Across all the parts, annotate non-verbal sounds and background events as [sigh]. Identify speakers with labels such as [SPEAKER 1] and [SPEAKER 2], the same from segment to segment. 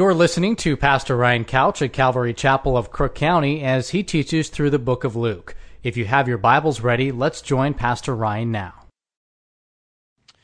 [SPEAKER 1] You're listening to Pastor Ryan Couch at Calvary Chapel of Crook County as he teaches through the book of Luke. If you have your Bibles ready, let's join Pastor Ryan now.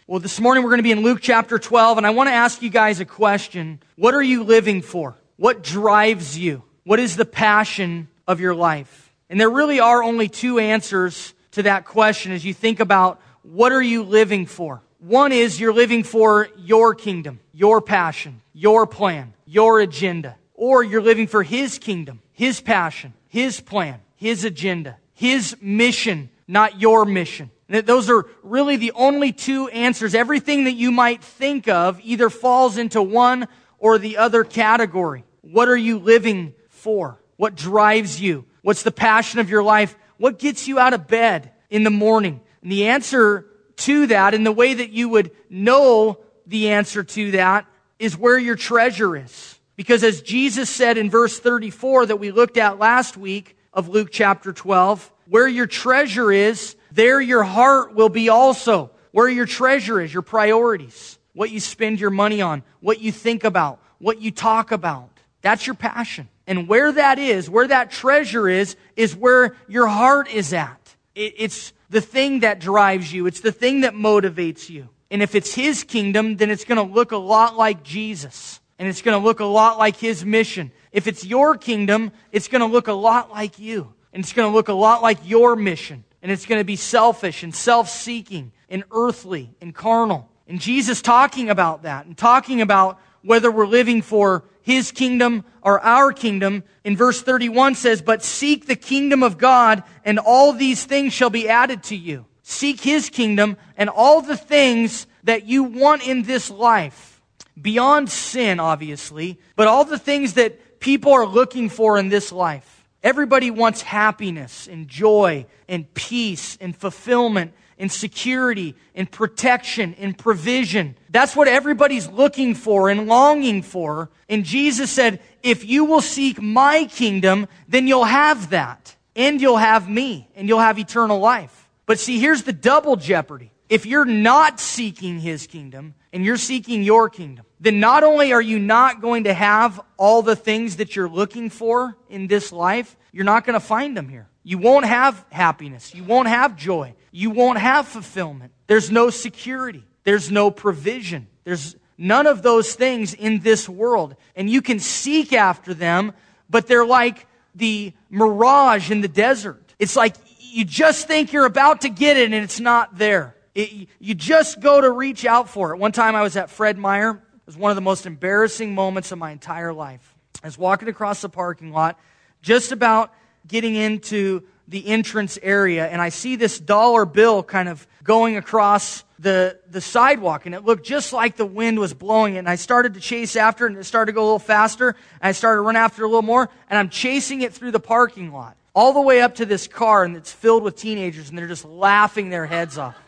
[SPEAKER 2] Well, this morning we're going to be in Luke chapter 12, and I want to ask you guys a question. What are you living for? What drives you? What is the passion of your life? And there really are only two answers to that question as you think about what are you living for? One is you're living for your kingdom, your passion, your plan, your agenda. Or you're living for His kingdom, His passion, His plan, His agenda, His mission, not your mission. Those are really the only two answers. Everything that you might think of either falls into one or the other category. What are you living for? What drives you? What's the passion of your life? What gets you out of bed in the morning? And the answer to that, and the way that you would know the answer to that, is where your treasure is. Because as Jesus said in verse 34 that we looked at last week of Luke chapter 12, where your treasure is, there your heart will be also. Where your treasure is, your priorities, what you spend your money on, what you think about, what you talk about. That's your passion. And where that is, where that treasure is, is where your heart is at. It's the thing that drives you. It's the thing that motivates you. And if it's His kingdom, then it's going to look a lot like Jesus. And it's going to look a lot like His mission. If it's your kingdom, it's going to look a lot like you. And it's going to look a lot like your mission. And it's going to be selfish and self-seeking and earthly and carnal. And Jesus talking about that and talking about whether we're living for his kingdom or our kingdom. In verse 31 says, But seek the kingdom of God, and all these things shall be added to you. Seek his kingdom and all the things that you want in this life. Beyond sin, obviously, but all the things that people are looking for in this life. Everybody wants happiness and joy and peace and fulfillment and security and protection and provision. That's what everybody's looking for and longing for. And Jesus said, if you will seek my kingdom, then you'll have that. And you'll have me. And you'll have eternal life. But see, here's the double jeopardy. If you're not seeking his kingdom and you're seeking your kingdom, then not only are you not going to have all the things that you're looking for in this life, you're not going to find them here. You won't have happiness. You won't have joy. You won't have fulfillment. There's no security. There's no provision. There's none of those things in this world. And you can seek after them, but they're like the mirage in the desert. It's like you just think you're about to get it and it's not there. It, you just go to reach out for it. One time I was at Fred Meyer. It was one of the most embarrassing moments of my entire life. I was walking across the parking lot, just about getting into the entrance area and I see this dollar bill kind of going across the, the sidewalk and it looked just like the wind was blowing it. And I started to chase after it and it started to go a little faster. And I started to run after a little more and I'm chasing it through the parking lot all the way up to this car and it's filled with teenagers and they're just laughing their heads off. [laughs]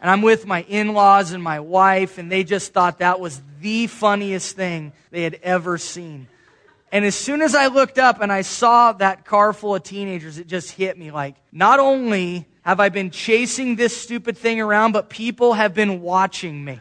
[SPEAKER 2] And I'm with my in-laws and my wife and they just thought that was the funniest thing they had ever seen. And as soon as I looked up and I saw that car full of teenagers, it just hit me like, not only have I been chasing this stupid thing around, but people have been watching me.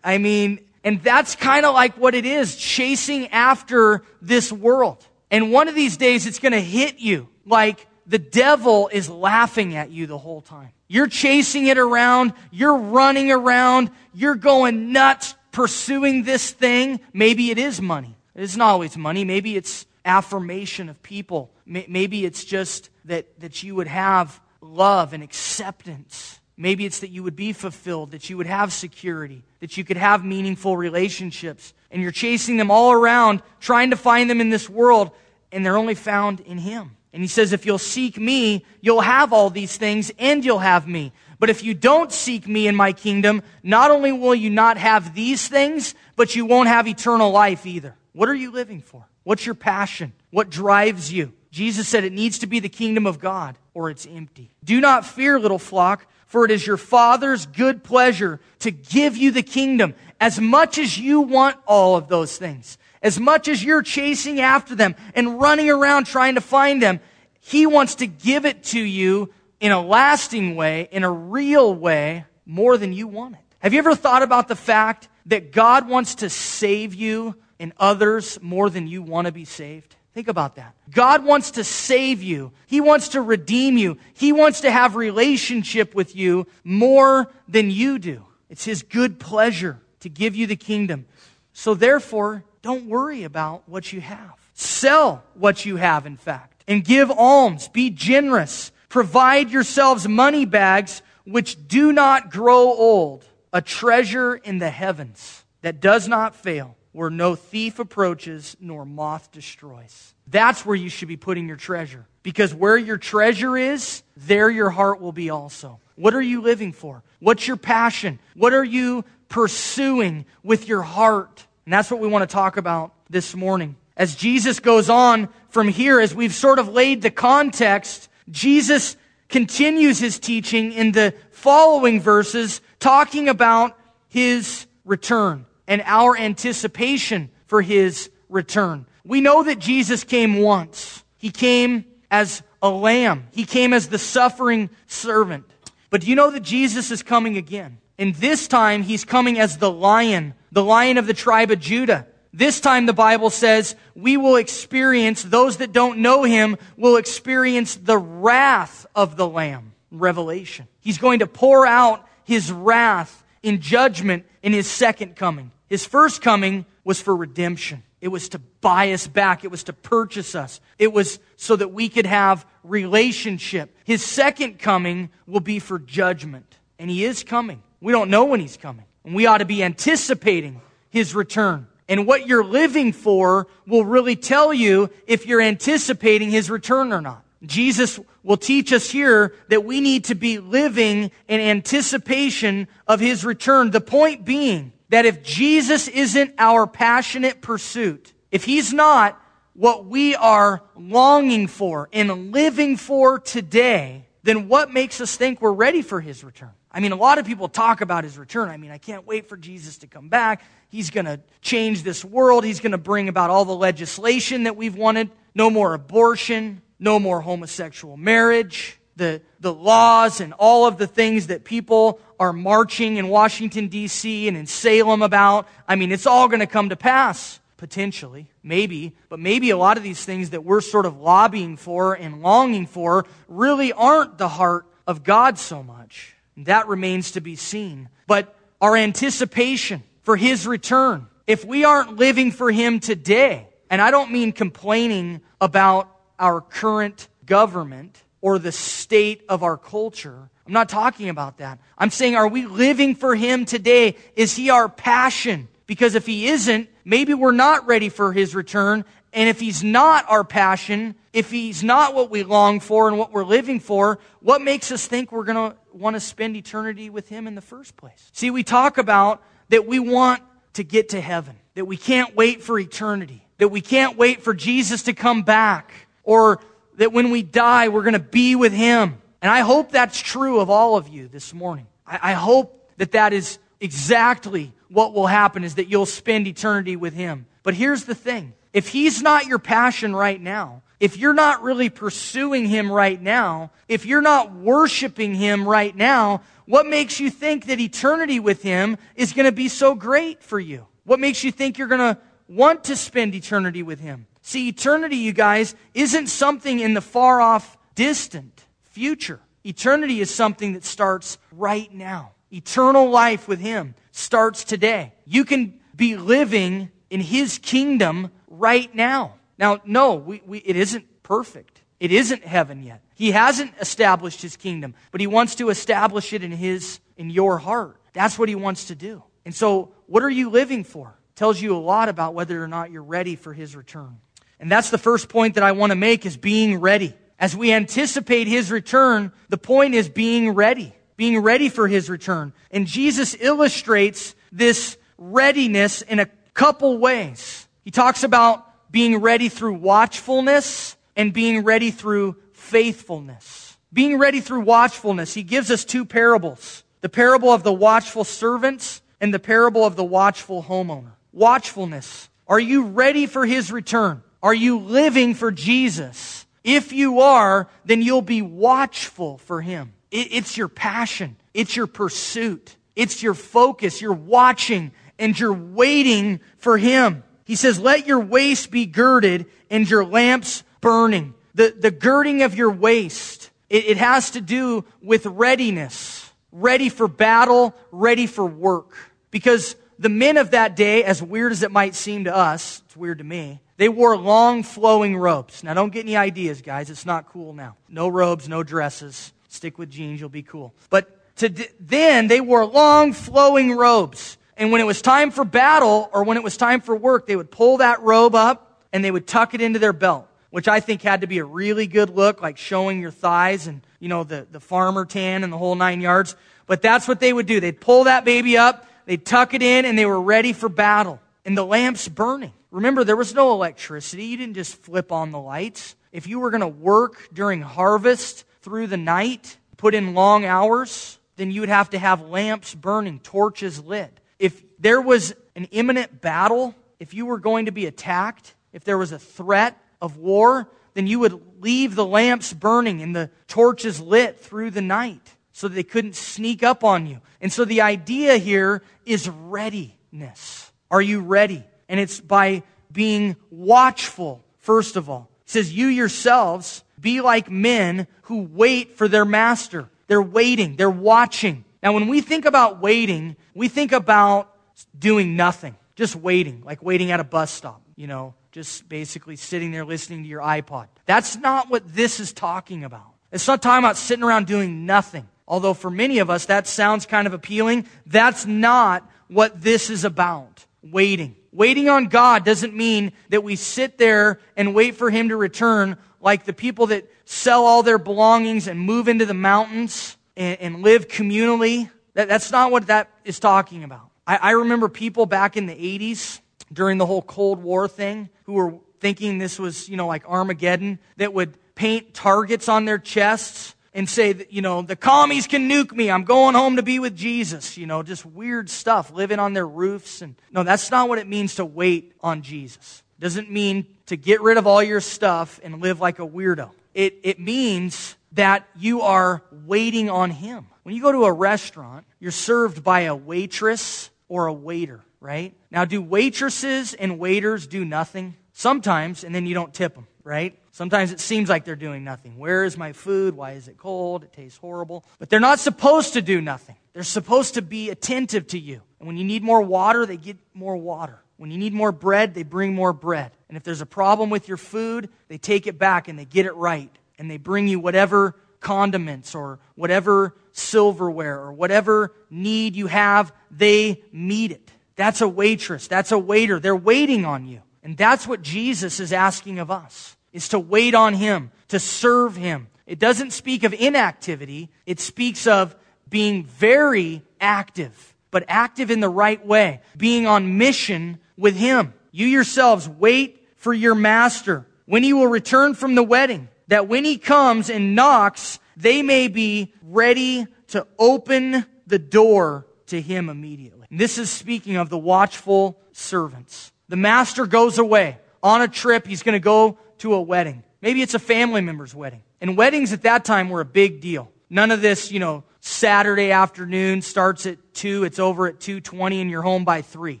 [SPEAKER 2] I mean, and that's kind of like what it is, chasing after this world. And one of these days it's going to hit you like the devil is laughing at you the whole time. You're chasing it around. You're running around. You're going nuts pursuing this thing. Maybe it is money. It's not always money. Maybe it's affirmation of people. Maybe it's just that, that you would have love and acceptance. Maybe it's that you would be fulfilled, that you would have security, that you could have meaningful relationships. And you're chasing them all around, trying to find them in this world, and they're only found in Him. And He says, if you'll seek me, you'll have all these things, and you'll have me. But if you don't seek me in my kingdom, not only will you not have these things, but you won't have eternal life either. What are you living for? What's your passion? What drives you? Jesus said it needs to be the kingdom of God or it's empty. Do not fear, little flock, for it is your Father's good pleasure to give you the kingdom as much as you want all of those things. As much as you're chasing after them and running around trying to find them, He wants to give it to you in a lasting way, in a real way, more than you want it. Have you ever thought about the fact that God wants to save you and others more than you want to be saved? Think about that. God wants to save you. He wants to redeem you. He wants to have relationship with you more than you do. It's his good pleasure to give you the kingdom. So therefore, don't worry about what you have. Sell what you have, in fact, and give alms. Be generous. Provide yourselves money bags which do not grow old, a treasure in the heavens that does not fail, where no thief approaches nor moth destroys. That's where you should be putting your treasure. Because where your treasure is, there your heart will be also. What are you living for? What's your passion? What are you pursuing with your heart? And that's what we want to talk about this morning. As Jesus goes on from here, as we've sort of laid the context, Jesus continues his teaching in the following verses, talking about his return and our anticipation for his return. We know that Jesus came once. He came as a lamb. He came as the suffering servant. But do you know that Jesus is coming again? And this time he's coming as the lion, the lion of the tribe of Judah. This time the Bible says we will experience, those that don't know him will experience the wrath of the lamb. Revelation. He's going to pour out his wrath in judgment in his second coming. His first coming was for redemption. It was to buy us back. It was to purchase us. It was so that we could have relationship. His second coming will be for judgment. And he is coming. We don't know when he's coming. And we ought to be anticipating his return. And what you're living for will really tell you if you're anticipating his return or not. Jesus will teach us here that we need to be living in anticipation of his return. The point being that if Jesus isn't our passionate pursuit, if he's not what we are longing for and living for today, then what makes us think we're ready for his return? I mean, a lot of people talk about his return. I mean, I can't wait for Jesus to come back. He's going to change this world. He's going to bring about all the legislation that we've wanted. No more abortion, no more homosexual marriage, the, the laws and all of the things that people are marching in Washington, D.C. and in Salem about. I mean, it's all going to come to pass, potentially, maybe. But maybe a lot of these things that we're sort of lobbying for and longing for really aren't the heart of God so much. That remains to be seen. But our anticipation for His return, if we aren't living for Him today, and I don't mean complaining about our current government or the state of our culture, I'm not talking about that. I'm saying, are we living for Him today? Is He our passion? Because if He isn't, maybe we're not ready for His return. And if He's not our passion, if He's not what we long for and what we're living for, what makes us think we're going to want to spend eternity with Him in the first place? See, we talk about that we want to get to heaven, that we can't wait for eternity, that we can't wait for Jesus to come back, or that when we die, we're going to be with Him. And I hope that's true of all of you this morning. I, I hope that that is exactly what will happen is that you'll spend eternity with Him. But here's the thing. If He's not your passion right now, if you're not really pursuing Him right now, if you're not worshiping Him right now, what makes you think that eternity with Him is going to be so great for you? What makes you think you're going to want to spend eternity with Him? See, eternity, you guys, isn't something in the far off distant future. Eternity is something that starts right now. Eternal life with Him starts today. You can be living in His kingdom right now. Now, no, we, we, it isn't perfect. It isn't heaven yet. He hasn't established His kingdom, but He wants to establish it in His, in your heart. That's what He wants to do. And so, what are you living for? Tells you a lot about whether or not you're ready for His return. And that's the first point that I want to make is being ready. As we anticipate his return, the point is being ready, being ready for his return. And Jesus illustrates this readiness in a couple ways. He talks about being ready through watchfulness and being ready through faithfulness. Being ready through watchfulness, he gives us two parables the parable of the watchful servants and the parable of the watchful homeowner. Watchfulness. Are you ready for his return? Are you living for Jesus? If you are, then you'll be watchful for Him. It's your passion. It's your pursuit. It's your focus. You're watching and you're waiting for him. He says, let your waist be girded and your lamps burning. The, the girding of your waist, it, it has to do with readiness. Ready for battle, ready for work. Because the men of that day, as weird as it might seem to us, it's weird to me, they wore long flowing robes. Now don't get any ideas, guys. It's not cool now. No robes, no dresses. Stick with jeans, you'll be cool. But to, then they wore long flowing robes. And when it was time for battle or when it was time for work, they would pull that robe up and they would tuck it into their belt, which I think had to be a really good look, like showing your thighs and, you know, the, the farmer tan and the whole nine yards. But that's what they would do. They'd pull that baby up, they'd tuck it in, and they were ready for battle. And the lamp's burning. Remember, there was no electricity. You didn't just flip on the lights. If you were going to work during harvest through the night, put in long hours, then you would have to have lamps burning, torches lit. If there was an imminent battle, if you were going to be attacked, if there was a threat of war, then you would leave the lamps burning and the torches lit through the night so they couldn't sneak up on you. And so the idea here is readiness. Are you ready? And it's by being watchful, first of all. He says, You yourselves be like men who wait for their master. They're waiting, they're watching. Now, when we think about waiting, we think about doing nothing, just waiting, like waiting at a bus stop, you know, just basically sitting there listening to your iPod. That's not what this is talking about. It's not talking about sitting around doing nothing. Although for many of us that sounds kind of appealing, that's not what this is about. Waiting. Waiting on God doesn't mean that we sit there and wait for Him to return like the people that sell all their belongings and move into the mountains and, and live communally. That, that's not what that is talking about. I, I remember people back in the 80s during the whole Cold War thing who were thinking this was, you know, like Armageddon that would paint targets on their chests and say you know, the commies can nuke me. I'm going home to be with Jesus. You know, just weird stuff, living on their roofs. And no, that's not what it means to wait on Jesus. It doesn't mean to get rid of all your stuff and live like a weirdo. It, it means that you are waiting on Him. When you go to a restaurant, you're served by a waitress or a waiter, right? Now, do waitresses and waiters do nothing? Sometimes, and then you don't tip them, right? Sometimes it seems like they're doing nothing. Where is my food? Why is it cold? It tastes horrible. But they're not supposed to do nothing. They're supposed to be attentive to you. And when you need more water, they get more water. When you need more bread, they bring more bread. And if there's a problem with your food, they take it back and they get it right. And they bring you whatever condiments or whatever silverware or whatever need you have, they meet it. That's a waitress. That's a waiter. They're waiting on you. And that's what Jesus is asking of us is to wait on Him, to serve Him. It doesn't speak of inactivity, it speaks of being very active, but active in the right way, being on mission with Him. You yourselves wait for your master when he will return from the wedding, that when he comes and knocks, they may be ready to open the door to him immediately. And this is speaking of the watchful servants. The master goes away on a trip. He's going to go to a wedding. Maybe it's a family member's wedding. And weddings at that time were a big deal. None of this, you know, Saturday afternoon starts at 2, it's over at 2:20 and you're home by 3.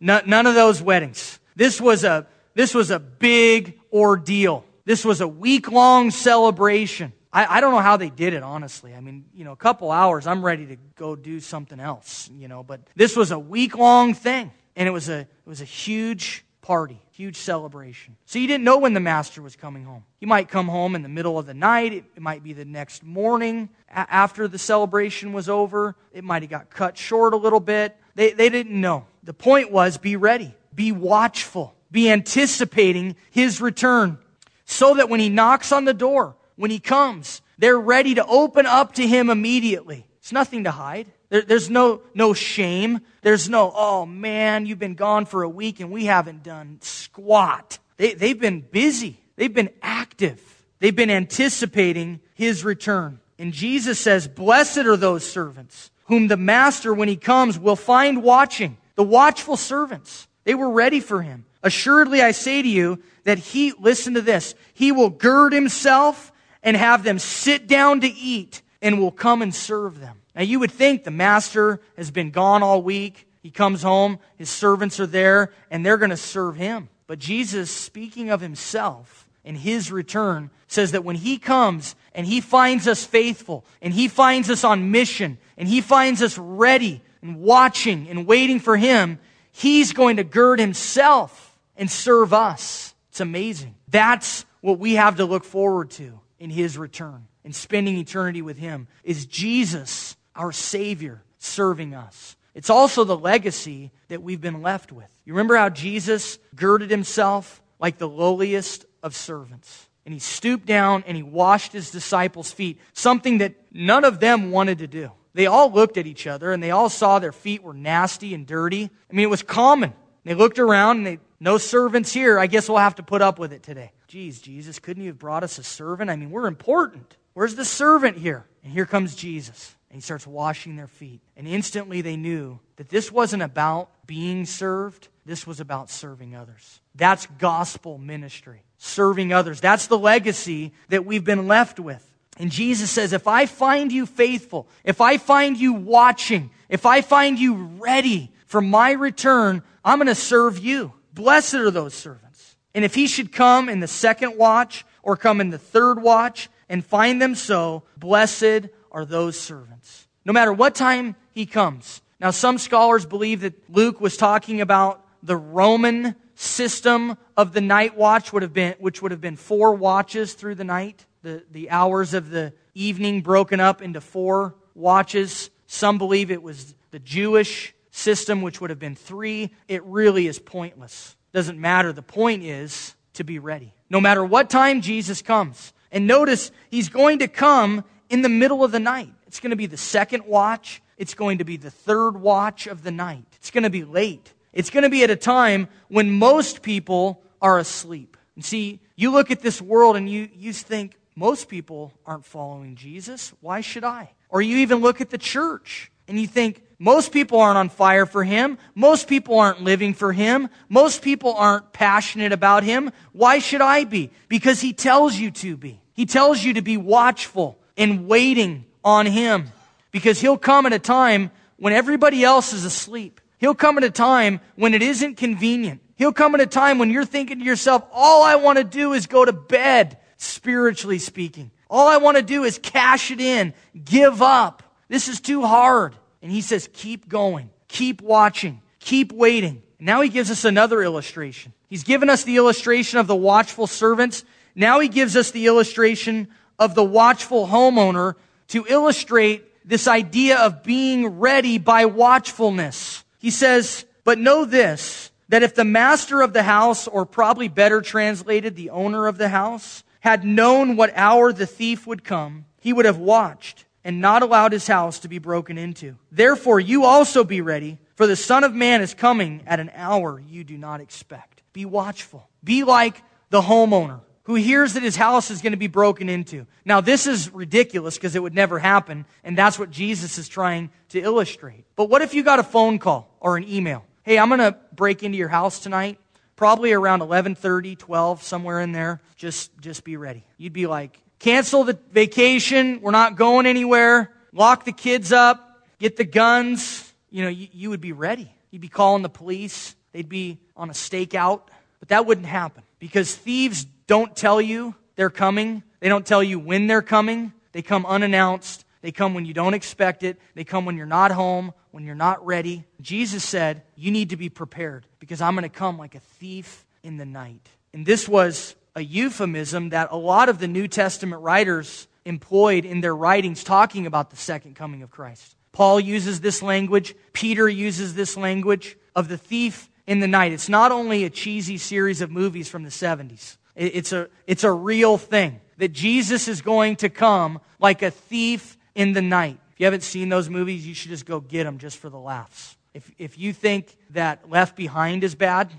[SPEAKER 2] none of those weddings. This was a this was a big ordeal. This was a week-long celebration. I, I don't know how they did it, honestly. I mean, you know, a couple hours, I'm ready to go do something else, you know, but this was a week-long thing. And it was a it was a huge party, huge celebration. So you didn't know when the master was coming home. He might come home in the middle of the night, it, might be the next morning after the celebration was over. It might have got cut short a little bit. They, they didn't know. The point was be ready, be watchful, be anticipating his return so that when he knocks on the door, when he comes, they're ready to open up to him immediately. It's nothing to hide. There, there's no, no shame. There's no, oh man, you've been gone for a week and we haven't done squat. They, they've been busy. They've been active. They've been anticipating his return. And Jesus says, blessed are those servants whom the master, when he comes, will find watching. The watchful servants. They were ready for him. Assuredly, I say to you that he, listen to this, he will gird himself and have them sit down to eat and will come and serve them. Now, you would think the master has been gone all week. He comes home, his servants are there, and they're going to serve him. But Jesus, speaking of himself and his return, says that when he comes and he finds us faithful, and he finds us on mission, and he finds us ready and watching and waiting for him, he's going to gird himself and serve us. It's amazing. That's what we have to look forward to in his return and spending eternity with him is Jesus, our Savior, serving us. It's also the legacy that we've been left with. You remember how Jesus girded himself like the lowliest of servants? And he stooped down and he washed his disciples' feet, something that none of them wanted to do. They all looked at each other and they all saw their feet were nasty and dirty. I mean, it was common. They looked around and they, no servants here. I guess we'll have to put up with it today. Geez, Jesus, couldn't you have brought us a servant? I mean, we're important. Where's the servant here? And here comes Jesus. And he starts washing their feet. And instantly they knew that this wasn't about being served, this was about serving others. That's gospel ministry, serving others. That's the legacy that we've been left with. And Jesus says, if I find you faithful, if I find you watching, if I find you ready for my return, I'm going to serve you. Blessed are those servants. And if he should come in the second watch or come in the third watch and find them so, blessed are those servants. No matter what time he comes. Now, some scholars believe that Luke was talking about the Roman system of the night watch, would have been, which would have been four watches through the night, the, the hours of the evening broken up into four watches. Some believe it was the Jewish system, which would have been three. It really is pointless. Doesn't matter. The point is to be ready. No matter what time Jesus comes. And notice, he's going to come in the middle of the night. It's going to be the second watch. It's going to be the third watch of the night. It's going to be late. It's going to be at a time when most people are asleep. And see, you look at this world and you, you think, most people aren't following Jesus. Why should I? Or you even look at the church and you think, most people aren't on fire for him. Most people aren't living for him. Most people aren't passionate about him. Why should I be? Because he tells you to be. He tells you to be watchful and waiting on him. Because he'll come at a time when everybody else is asleep. He'll come at a time when it isn't convenient. He'll come at a time when you're thinking to yourself, all I want to do is go to bed, spiritually speaking. All I want to do is cash it in, give up. This is too hard. And he says, keep going, keep watching, keep waiting. Now he gives us another illustration. He's given us the illustration of the watchful servants. Now he gives us the illustration of the watchful homeowner to illustrate this idea of being ready by watchfulness. He says, but know this, that if the master of the house, or probably better translated, the owner of the house, had known what hour the thief would come, he would have watched and not allowed his house to be broken into. Therefore, you also be ready, for the Son of Man is coming at an hour you do not expect. Be watchful. Be like the homeowner who hears that his house is going to be broken into. Now, this is ridiculous because it would never happen, and that's what Jesus is trying to illustrate. But what if you got a phone call or an email? Hey, I'm going to break into your house tonight, probably around 11:30, 12, somewhere in there. Just just be ready. You'd be like, cancel the vacation. We're not going anywhere. Lock the kids up. Get the guns. You know, you, you would be ready. You'd be calling the police. They'd be on a stakeout. But that wouldn't happen because thieves don't tell you they're coming. They don't tell you when they're coming. They come unannounced. They come when you don't expect it. They come when you're not home, when you're not ready. Jesus said, You need to be prepared because I'm going to come like a thief in the night. And this was a euphemism that a lot of the New Testament writers employed in their writings talking about the second coming of Christ. Paul uses this language, Peter uses this language of the thief in the night. It's not only a cheesy series of movies from the 70s. It's a, it's a real thing that Jesus is going to come like a thief in the night. If you haven't seen those movies, you should just go get them just for the laughs. If, if you think that Left Behind is bad,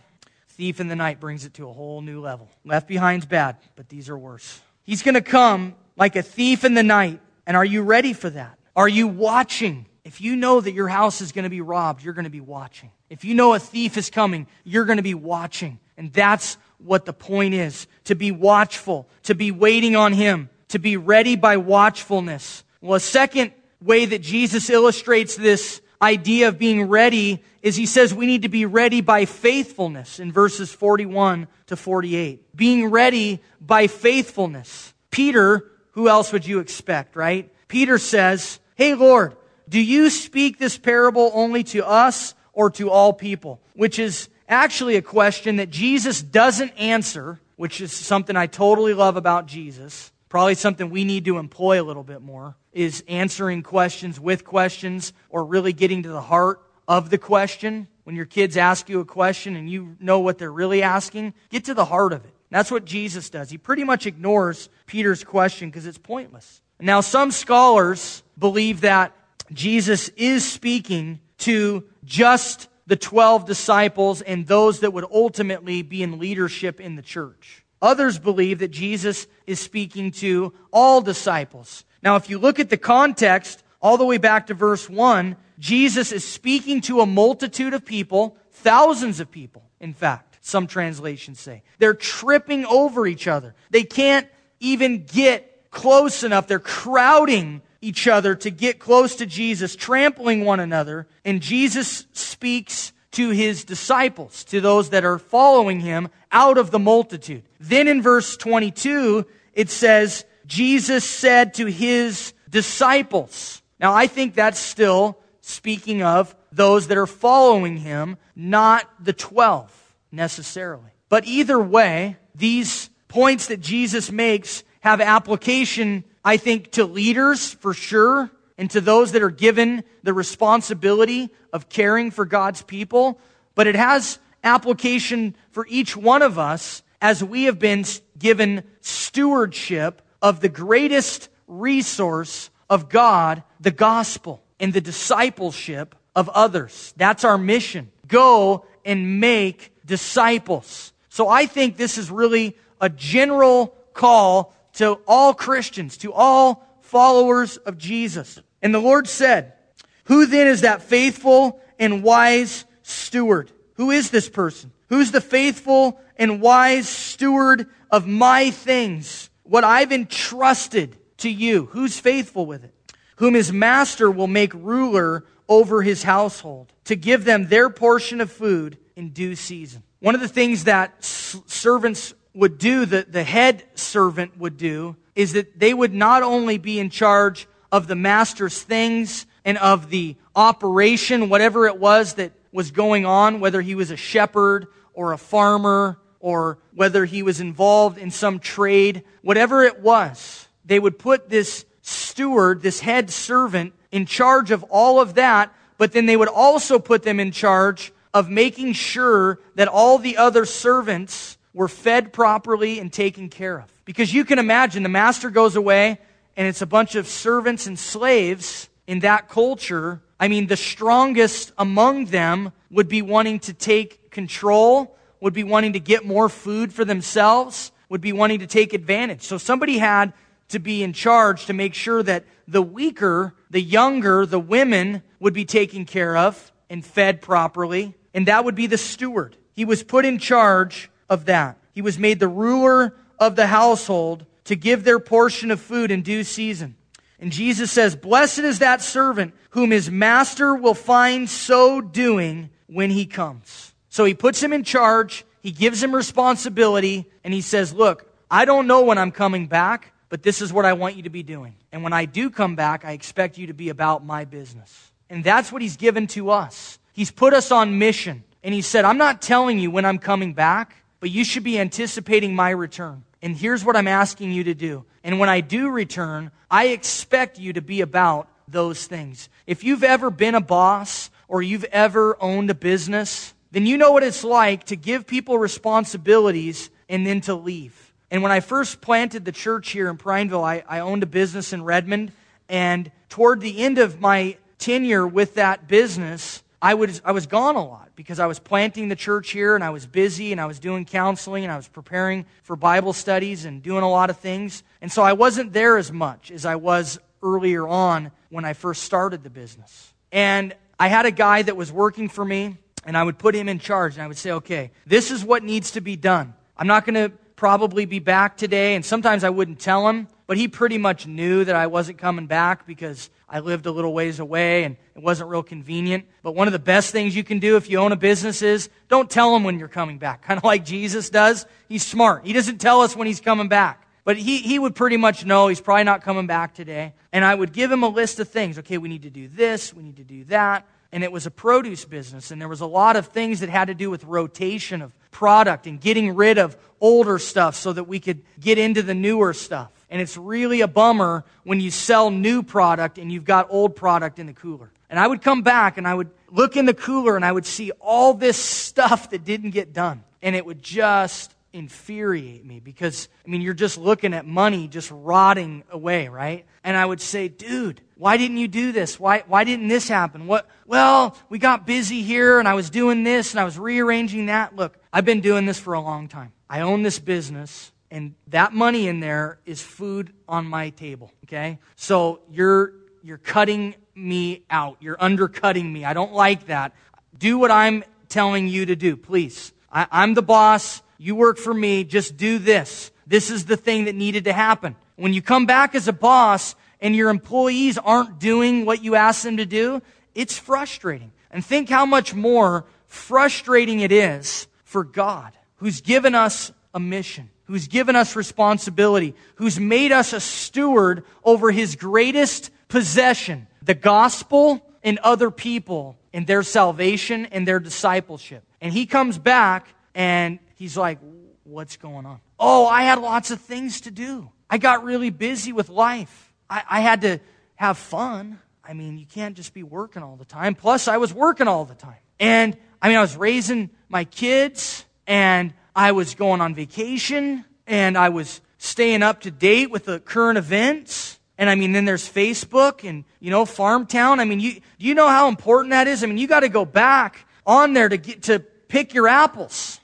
[SPEAKER 2] Thief in the Night brings it to a whole new level. Left Behind's bad, but these are worse. He's going to come like a thief in the night. And are you ready for that? Are you watching? If you know that your house is going to be robbed, you're going to be watching. If you know a thief is coming, you're going to be watching. And that's what the point is to be watchful, to be waiting on Him, to be ready by watchfulness. Well, a second way that Jesus illustrates this idea of being ready is he says we need to be ready by faithfulness in verses 41 to 48. Being ready by faithfulness. Peter, who else would you expect, right? Peter says, Hey Lord, do you speak this parable only to us or to all people? Which is actually a question that Jesus doesn't answer, which is something I totally love about Jesus. Probably something we need to employ a little bit more is answering questions with questions or really getting to the heart of the question. When your kids ask you a question and you know what they're really asking, get to the heart of it. That's what Jesus does. He pretty much ignores Peter's question because it's pointless. Now, some scholars believe that Jesus is speaking to just the 12 disciples and those that would ultimately be in leadership in the church. Others believe that Jesus is speaking to all disciples. Now, if you look at the context, all the way back to verse 1, Jesus is speaking to a multitude of people, thousands of people, in fact, some translations say. They're tripping over each other. They can't even get close enough. They're crowding each other to get close to Jesus, trampling one another. And Jesus speaks to his disciples, to those that are following him out of the multitude. Then in verse 22, it says, Jesus said to his disciples. Now I think that's still speaking of those that are following him, not the 12 necessarily. But either way, these points that Jesus makes have application I think to leaders for sure, and to those that are given the responsibility of caring for God's people, but it has application for each one of us as we have been given stewardship of the greatest resource of God, the gospel, and the discipleship of others. That's our mission. Go and make disciples. So I think this is really a general call to all Christians, to all followers of Jesus. And the Lord said, Who then is that faithful and wise steward? Who is this person? Who's the faithful and wise steward of my things? What I've entrusted to you. Who's faithful with it? Whom his master will make ruler over his household to give them their portion of food in due season. One of the things that servants would do, the, the head servant would do, is that they would not only be in charge of the master's things and of the operation, whatever it was that was going on, whether he was a shepherd or a farmer or whether he was involved in some trade, whatever it was, they would put this steward, this head servant, in charge of all of that, but then they would also put them in charge of making sure that all the other servants were fed properly and taken care of. Because you can imagine the master goes away and it's a bunch of servants and slaves in that culture. I mean, the strongest among them would be wanting to take control, would be wanting to get more food for themselves, would be wanting to take advantage. So somebody had to be in charge to make sure that the weaker, the younger, the women would be taken care of and fed properly. And that would be the steward. He was put in charge of that. He was made the ruler of the household to give their portion of food in due season. And Jesus says, Blessed is that servant whom his master will find so doing when he comes. So he puts him in charge, he gives him responsibility, and he says, Look, I don't know when I'm coming back, but this is what I want you to be doing. And when I do come back, I expect you to be about my business. And that's what he's given to us. He's put us on mission. And he said, I'm not telling you when I'm coming back but you should be anticipating my return. And here's what I'm asking you to do. And when I do return, I expect you to be about those things. If you've ever been a boss or you've ever owned a business, then you know what it's like to give people responsibilities and then to leave. And when I first planted the church here in Prineville, I, I owned a business in Redmond. And toward the end of my tenure with that business, I was, I was gone a lot because I was planting the church here and I was busy and I was doing counseling and I was preparing for Bible studies and doing a lot of things. And so I wasn't there as much as I was earlier on when I first started the business. And I had a guy that was working for me and I would put him in charge and I would say, okay, this is what needs to be done. I'm not going to probably be back today. And sometimes I wouldn't tell him, but he pretty much knew that I wasn't coming back because I lived a little ways away and it wasn't real convenient. But one of the best things you can do if you own a business is don't tell him when you're coming back. [laughs] Kind of like Jesus does. He's smart. He doesn't tell us when he's coming back. But he, he would pretty much know he's probably not coming back today. And I would give him a list of things. Okay, we need to do this, we need to do that. And it was a produce business, and there was a lot of things that had to do with rotation of product and getting rid of older stuff so that we could get into the newer stuff. And it's really a bummer when you sell new product and you've got old product in the cooler. And I would come back and I would look in the cooler and I would see all this stuff that didn't get done. And it would just infuriate me because, I mean, you're just looking at money just rotting away, right? And I would say, dude, why didn't you do this? Why, why didn't this happen? What, well, we got busy here and I was doing this and I was rearranging that. Look, I've been doing this for a long time. I own this business and that money in there is food on my table, okay? So you're, you're cutting me out. You're undercutting me. I don't like that. Do what I'm telling you to do, please. I, I'm the boss. You work for me. Just do this. This is the thing that needed to happen. When you come back as a boss and your employees aren't doing what you asked them to do, it's frustrating. And think how much more frustrating it is for God, who's given us a mission, who's given us responsibility, who's made us a steward over his greatest possession, the gospel and other people and their salvation and their discipleship. And he comes back and he's like, What's going on? Oh, I had lots of things to do. I got really busy with life. I, I had to have fun. I mean, you can't just be working all the time. Plus, I was working all the time. And I mean, I was raising my kids, and I was going on vacation, and I was staying up to date with the current events. And I mean, then there's Facebook and, you know, Farmtown. I mean, you, do you know how important that is? I mean, you got to go back on there to get, to pick your apples,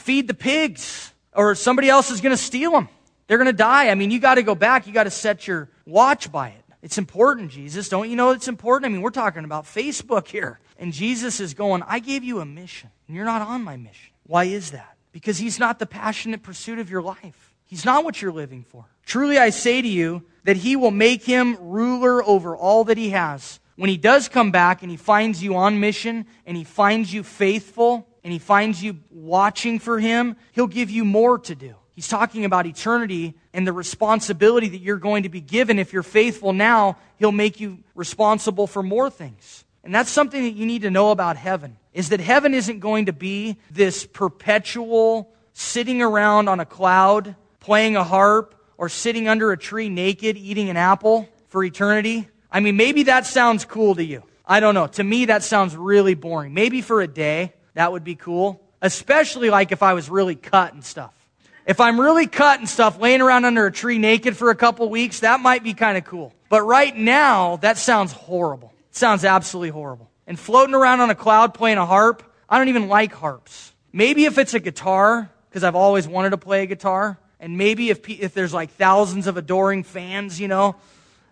[SPEAKER 2] feed the pigs, or somebody else is going to steal them. They're going to die. I mean, you got to go back. You got to set your watch by it. It's important, Jesus. Don't you know it's important? I mean, we're talking about Facebook here. And Jesus is going, I gave you a mission, and you're not on my mission. Why is that? Because he's not the passionate pursuit of your life. He's not what you're living for. Truly, I say to you that he will make him ruler over all that he has. When he does come back and he finds you on mission and he finds you faithful, and he finds you watching for him, he'll give you more to do. He's talking about eternity and the responsibility that you're going to be given. If you're faithful now, he'll make you responsible for more things. And that's something that you need to know about heaven is that heaven isn't going to be this perpetual sitting around on a cloud playing a harp or sitting under a tree naked eating an apple for eternity. I mean, maybe that sounds cool to you. I don't know. To me, that sounds really boring. Maybe for a day. That would be cool. Especially like if I was really cut and stuff. If I'm really cut and stuff, laying around under a tree naked for a couple weeks, that might be kind of cool. But right now, that sounds horrible. It sounds absolutely horrible. And floating around on a cloud playing a harp, I don't even like harps. Maybe if it's a guitar, because I've always wanted to play a guitar, and maybe if, if there's like thousands of adoring fans, you know,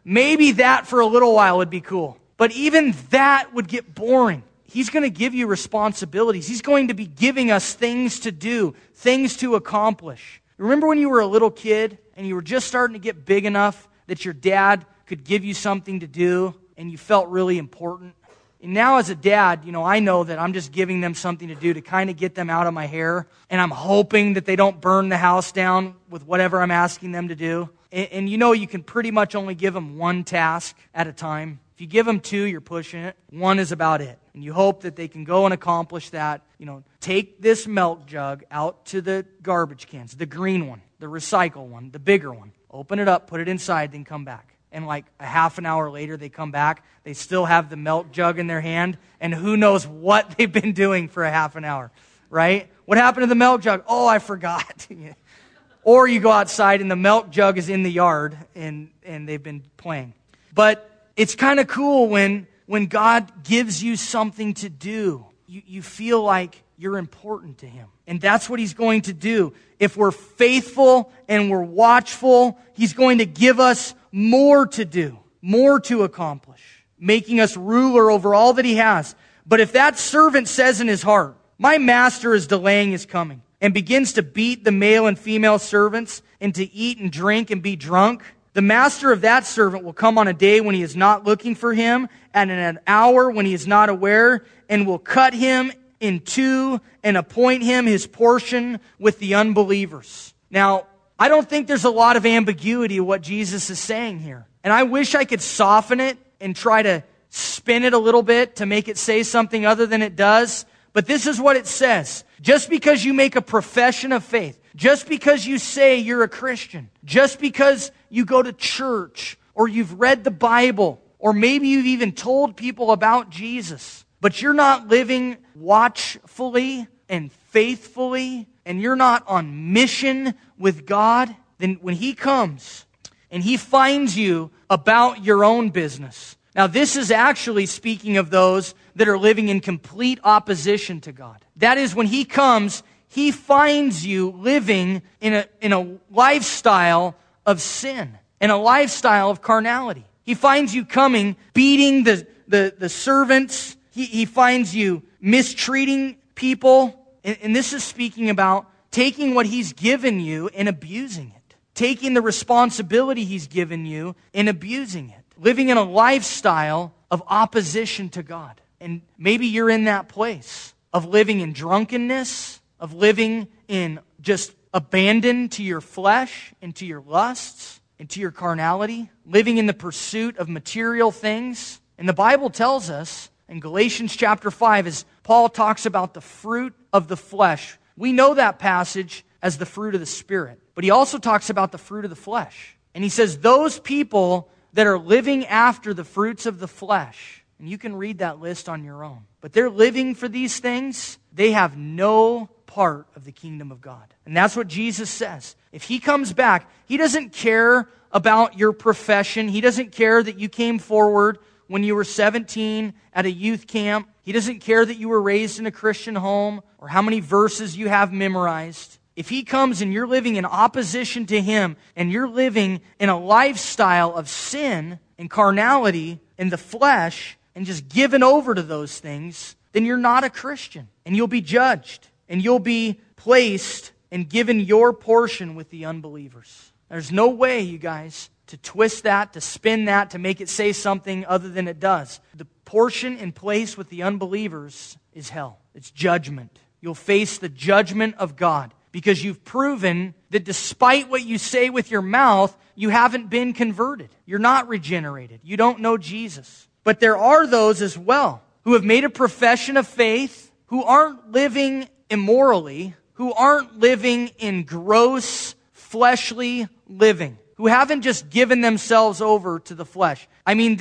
[SPEAKER 2] maybe that for a little while would be cool. But even that would get boring. He's going to give you responsibilities. He's going to be giving us things to do, things to accomplish. Remember when you were a little kid and you were just starting to get big enough that your dad could give you something to do and you felt really important? And now, as a dad, you know, I know that I'm just giving them something to do to kind of get them out of my hair. And I'm hoping that they don't burn the house down with whatever I'm asking them to do. And, and you know, you can pretty much only give them one task at a time If you give them two, you're pushing it. One is about it. And you hope that they can go and accomplish that. You know, take this milk jug out to the garbage cans, the green one, the recycle one, the bigger one. Open it up, put it inside, then come back. And like a half an hour later, they come back. They still have the milk jug in their hand, and who knows what [laughs] they've been doing for a half an hour, right? What happened to the milk jug? Oh, I forgot. [laughs] or you go outside and the milk jug is in the yard and, and they've been playing. But it's kind of cool when, when God gives you something to do. You, you feel like you're important to Him. And that's what He's going to do. If we're faithful and we're watchful, He's going to give us more to do, more to accomplish, making us ruler over all that He has. But if that servant says in his heart, My master is delaying his coming, and begins to beat the male and female servants, and to eat and drink and be drunk, The master of that servant will come on a day when he is not looking for him, and in an hour when he is not aware, and will cut him in two and appoint him his portion with the unbelievers. Now, I don't think there's a lot of ambiguity of what Jesus is saying here. And I wish I could soften it and try to spin it a little bit to make it say something other than it does. But this is what it says. Just because you make a profession of faith, just because you say you're a Christian, just because you go to church, or you've read the Bible, or maybe you've even told people about Jesus, but you're not living watchfully and faithfully, and you're not on mission with God, then when He comes and He finds you about your own business, now, this is actually speaking of those that are living in complete opposition to God. That is, when He comes, He finds you living in a, in a lifestyle of sin, in a lifestyle of carnality. He finds you coming, beating the, the, the servants. He, he finds you mistreating people. And, and this is speaking about taking what He's given you and abusing it, taking the responsibility He's given you and abusing it living in a lifestyle of opposition to God. And maybe you're in that place of living in drunkenness, of living in just abandon to your flesh and to your lusts and to your carnality, living in the pursuit of material things. And the Bible tells us in Galatians chapter 5, as Paul talks about the fruit of the flesh, we know that passage as the fruit of the Spirit. But he also talks about the fruit of the flesh. And he says, those people that are living after the fruits of the flesh. And you can read that list on your own. But they're living for these things, they have no part of the kingdom of God. And that's what Jesus says. If he comes back, he doesn't care about your profession. He doesn't care that you came forward when you were 17 at a youth camp. He doesn't care that you were raised in a Christian home or how many verses you have memorized. If he comes and you're living in opposition to him and you're living in a lifestyle of sin and carnality in the flesh and just given over to those things, then you're not a Christian and you'll be judged and you'll be placed and given your portion with the unbelievers. There's no way, you guys, to twist that, to spin that, to make it say something other than it does. The portion in place with the unbelievers is hell. It's judgment. You'll face the judgment of God because you've proven that despite what you say with your mouth, you haven't been converted. You're not regenerated. You don't know Jesus. But there are those as well who have made a profession of faith, who aren't living immorally, who aren't living in gross, fleshly living, who haven't just given themselves over to the flesh. I mean,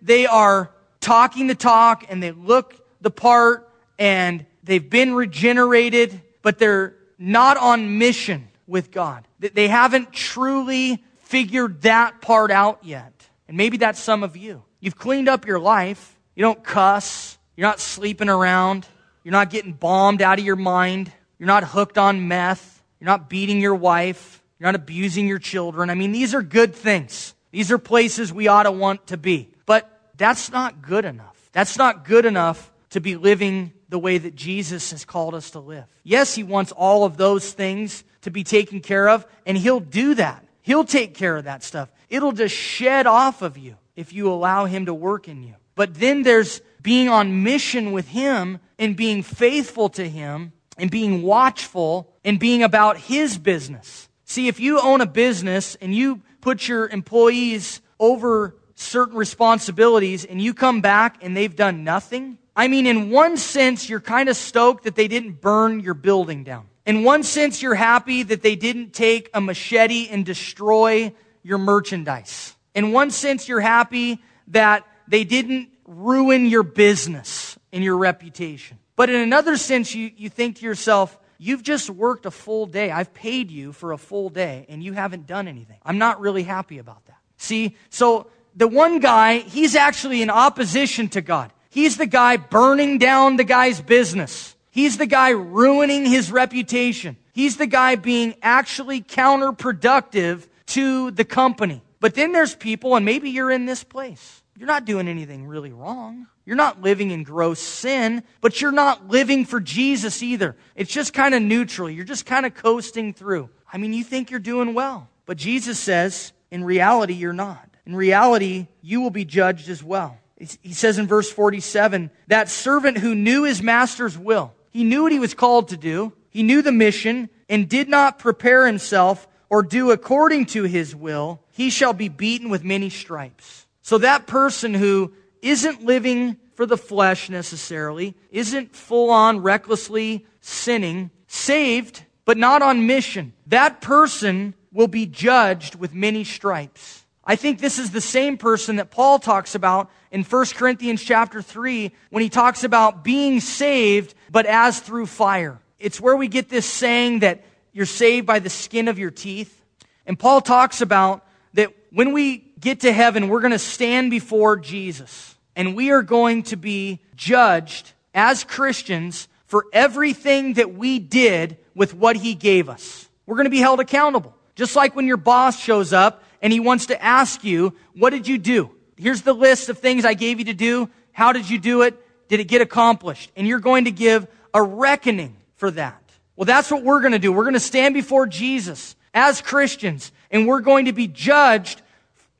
[SPEAKER 2] they are talking the talk and they look the part and they've been regenerated, but they're not on mission with God. They haven't truly figured that part out yet. And maybe that's some of you. You've cleaned up your life. You don't cuss. You're not sleeping around. You're not getting bombed out of your mind. You're not hooked on meth. You're not beating your wife. You're not abusing your children. I mean, these are good things. These are places we ought to want to be. But that's not good enough. That's not good enough to be living the way that Jesus has called us to live. Yes, He wants all of those things to be taken care of, and He'll do that. He'll take care of that stuff. It'll just shed off of you if you allow Him to work in you. But then there's being on mission with Him and being faithful to Him and being watchful and being about His business. See, if you own a business and you put your employees over certain responsibilities and you come back and they've done nothing, I mean, in one sense, you're kind of stoked that they didn't burn your building down. In one sense, you're happy that they didn't take a machete and destroy your merchandise. In one sense, you're happy that they didn't ruin your business and your reputation. But in another sense, you, you think to yourself, you've just worked a full day. I've paid you for a full day and you haven't done anything. I'm not really happy about that. See, so the one guy, he's actually in opposition to God. He's the guy burning down the guy's business. He's the guy ruining his reputation. He's the guy being actually counterproductive to the company. But then there's people, and maybe you're in this place. You're not doing anything really wrong. You're not living in gross sin, but you're not living for Jesus either. It's just kind of neutral. You're just kind of coasting through. I mean, you think you're doing well. But Jesus says, In reality, you're not. In reality, you will be judged as well. He says in verse 47 that servant who knew his master's will, he knew what he was called to do, he knew the mission, and did not prepare himself or do according to his will, he shall be beaten with many stripes. So that person who isn't living for the flesh necessarily, isn't full on recklessly sinning, saved, but not on mission, that person will be judged with many stripes. I think this is the same person that Paul talks about in 1 Corinthians chapter 3 when he talks about being saved, but as through fire. It's where we get this saying that you're saved by the skin of your teeth. And Paul talks about that when we get to heaven, we're going to stand before Jesus and we are going to be judged as Christians for everything that we did with what he gave us. We're going to be held accountable. Just like when your boss shows up and he wants to ask you, what did you do? Here's the list of things I gave you to do. How did you do it? Did it get accomplished? And you're going to give a reckoning for that. Well, that's what we're going to do. We're going to stand before Jesus as Christians and we're going to be judged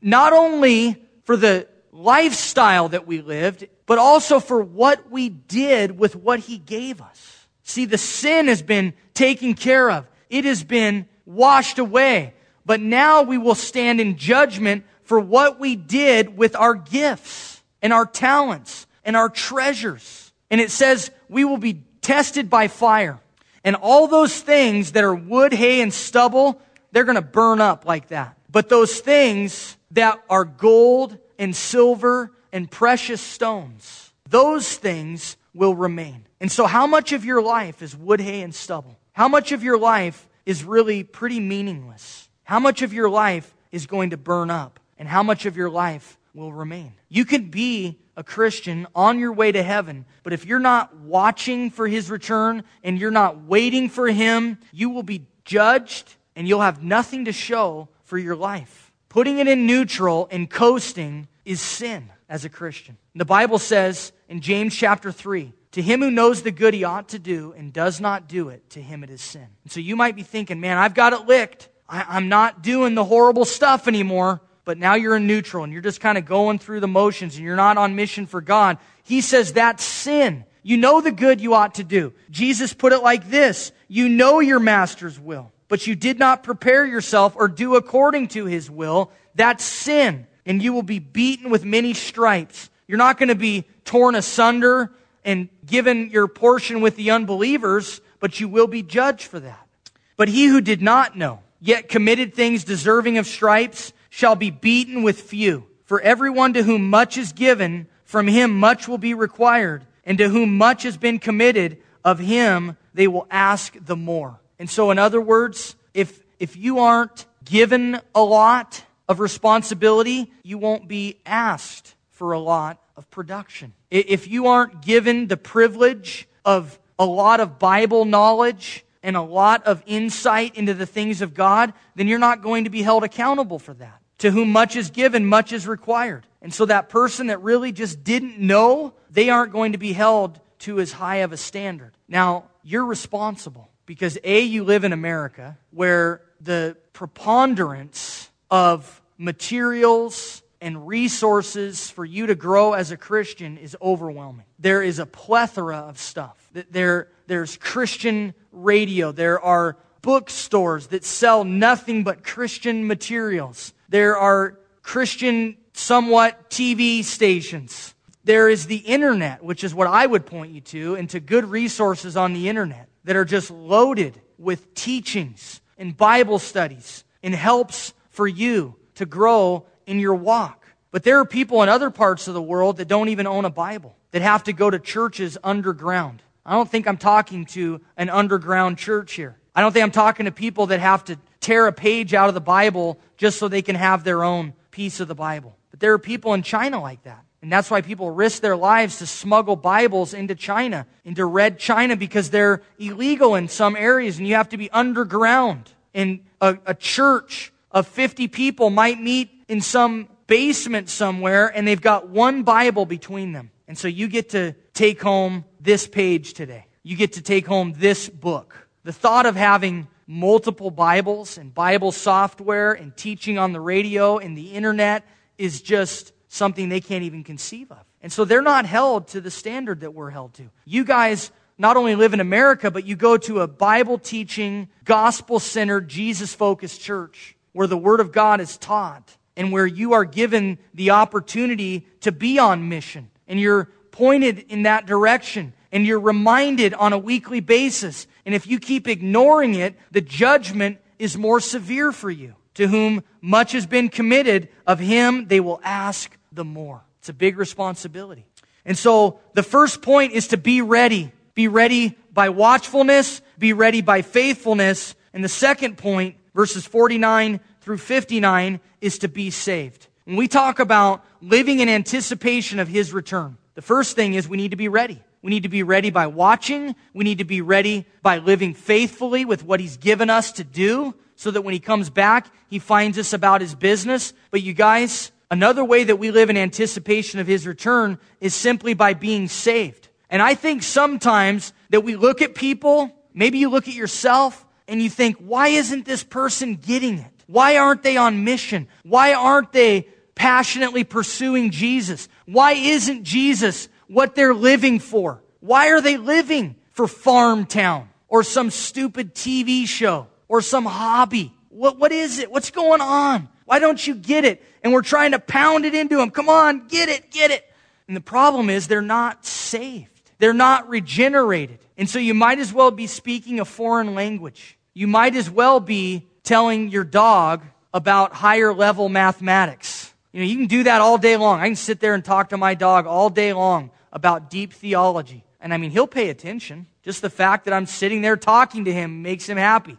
[SPEAKER 2] not only for the lifestyle that we lived, but also for what we did with what he gave us. See, the sin has been taken care of. It has been washed away. But now we will stand in judgment for what we did with our gifts and our talents and our treasures. And it says we will be tested by fire. And all those things that are wood, hay, and stubble, they're going to burn up like that. But those things that are gold and silver and precious stones, those things will remain. And so, how much of your life is wood, hay, and stubble? How much of your life is really pretty meaningless? How much of your life is going to burn up? And how much of your life will remain? You could be a Christian on your way to heaven, but if you're not watching for his return and you're not waiting for him, you will be judged and you'll have nothing to show for your life. Putting it in neutral and coasting is sin as a Christian. The Bible says in James chapter 3, to him who knows the good he ought to do and does not do it, to him it is sin. And so you might be thinking, man, I've got it licked. I, am not doing the horrible stuff anymore. But now you're in neutral and you're just kind of going through the motions and you're not on mission for God. He says that's sin. You know the good you ought to do. Jesus put it like this. You know your master's will, but you did not prepare yourself or do according to his will. That's sin and you will be beaten with many stripes. You're not going to be torn asunder and given your portion with the unbelievers, but you will be judged for that. But he who did not know, yet committed things deserving of stripes, shall be beaten with few. For everyone to whom much is given, from him much will be required, and to whom much has been committed, of him they will ask the more. And so, in other words, if, if you aren't given a lot, of responsibility, you won't be asked for a lot of production. If you aren't given the privilege of a lot of Bible knowledge and a lot of insight into the things of God, then you're not going to be held accountable for that. To whom much is given, much is required. And so that person that really just didn't know, they aren't going to be held to as high of a standard. Now, you're responsible because A, you live in America where the preponderance of materials and resources for you to grow as a Christian is overwhelming. There is a plethora of stuff. There, there's Christian radio. There are bookstores that sell nothing but Christian materials. There are Christian, somewhat TV stations. There is the internet, which is what I would point you to, and to good resources on the internet that are just loaded with teachings and Bible studies and helps for you to grow in your walk. But there are people in other parts of the world that don't even own a Bible, that have to go to churches underground. I don't think I'm talking to an underground church here. I don't think I'm talking to people that have to tear a page out of the Bible just so they can have their own piece of the Bible. But there are people in China like that. And that's why people risk their lives to smuggle Bibles into China, into red China, because they're illegal in some areas and you have to be underground. And a, a church of 50 people might meet in some basement somewhere and they've got one Bible between them. And so you get to take home this page today. You get to take home this book. The thought of having multiple Bibles and Bible software and teaching on the radio and the internet is just something they can't even conceive of. And so they're not held to the standard that we're held to. You guys not only live in America, but you go to a Bible teaching, gospel centered, Jesus focused church where the Word of God is taught and where you are given the opportunity to be on mission and you're pointed in that direction and you're reminded on a weekly basis. And if you keep ignoring it, the judgment is more severe for you. To whom much has been committed, of him they will ask the more. It's a big responsibility. And so the first point is to be ready. Be ready by watchfulness, be ready by faithfulness. And the second point, verses 49 through 59, is to be saved. When we talk about living in anticipation of his return, the first thing is we need to be ready. We need to be ready by watching. We need to be ready by living faithfully with what he's given us to do so that when he comes back, he finds us about his business. But you guys, another way that we live in anticipation of his return is simply by being saved. And I think sometimes that we look at people, maybe you look at yourself and you think, why isn't this person getting it? Why aren't they on mission? Why aren't they passionately pursuing Jesus? Why isn't Jesus what they're living for? Why are they living for Farm Town or some stupid TV show or some hobby? What, what is it? What's going on? Why don't you get it? And we're trying to pound it into them. Come on, get it, get it. And the problem is they're not saved. They're not regenerated. And so you might as well be speaking a foreign language. You might as well be telling your dog about higher level mathematics. You know, you can do that all day long. I can sit there and talk to my dog all day long about deep theology. And I mean, he'll pay attention. Just the fact that I'm sitting there talking to him makes him happy.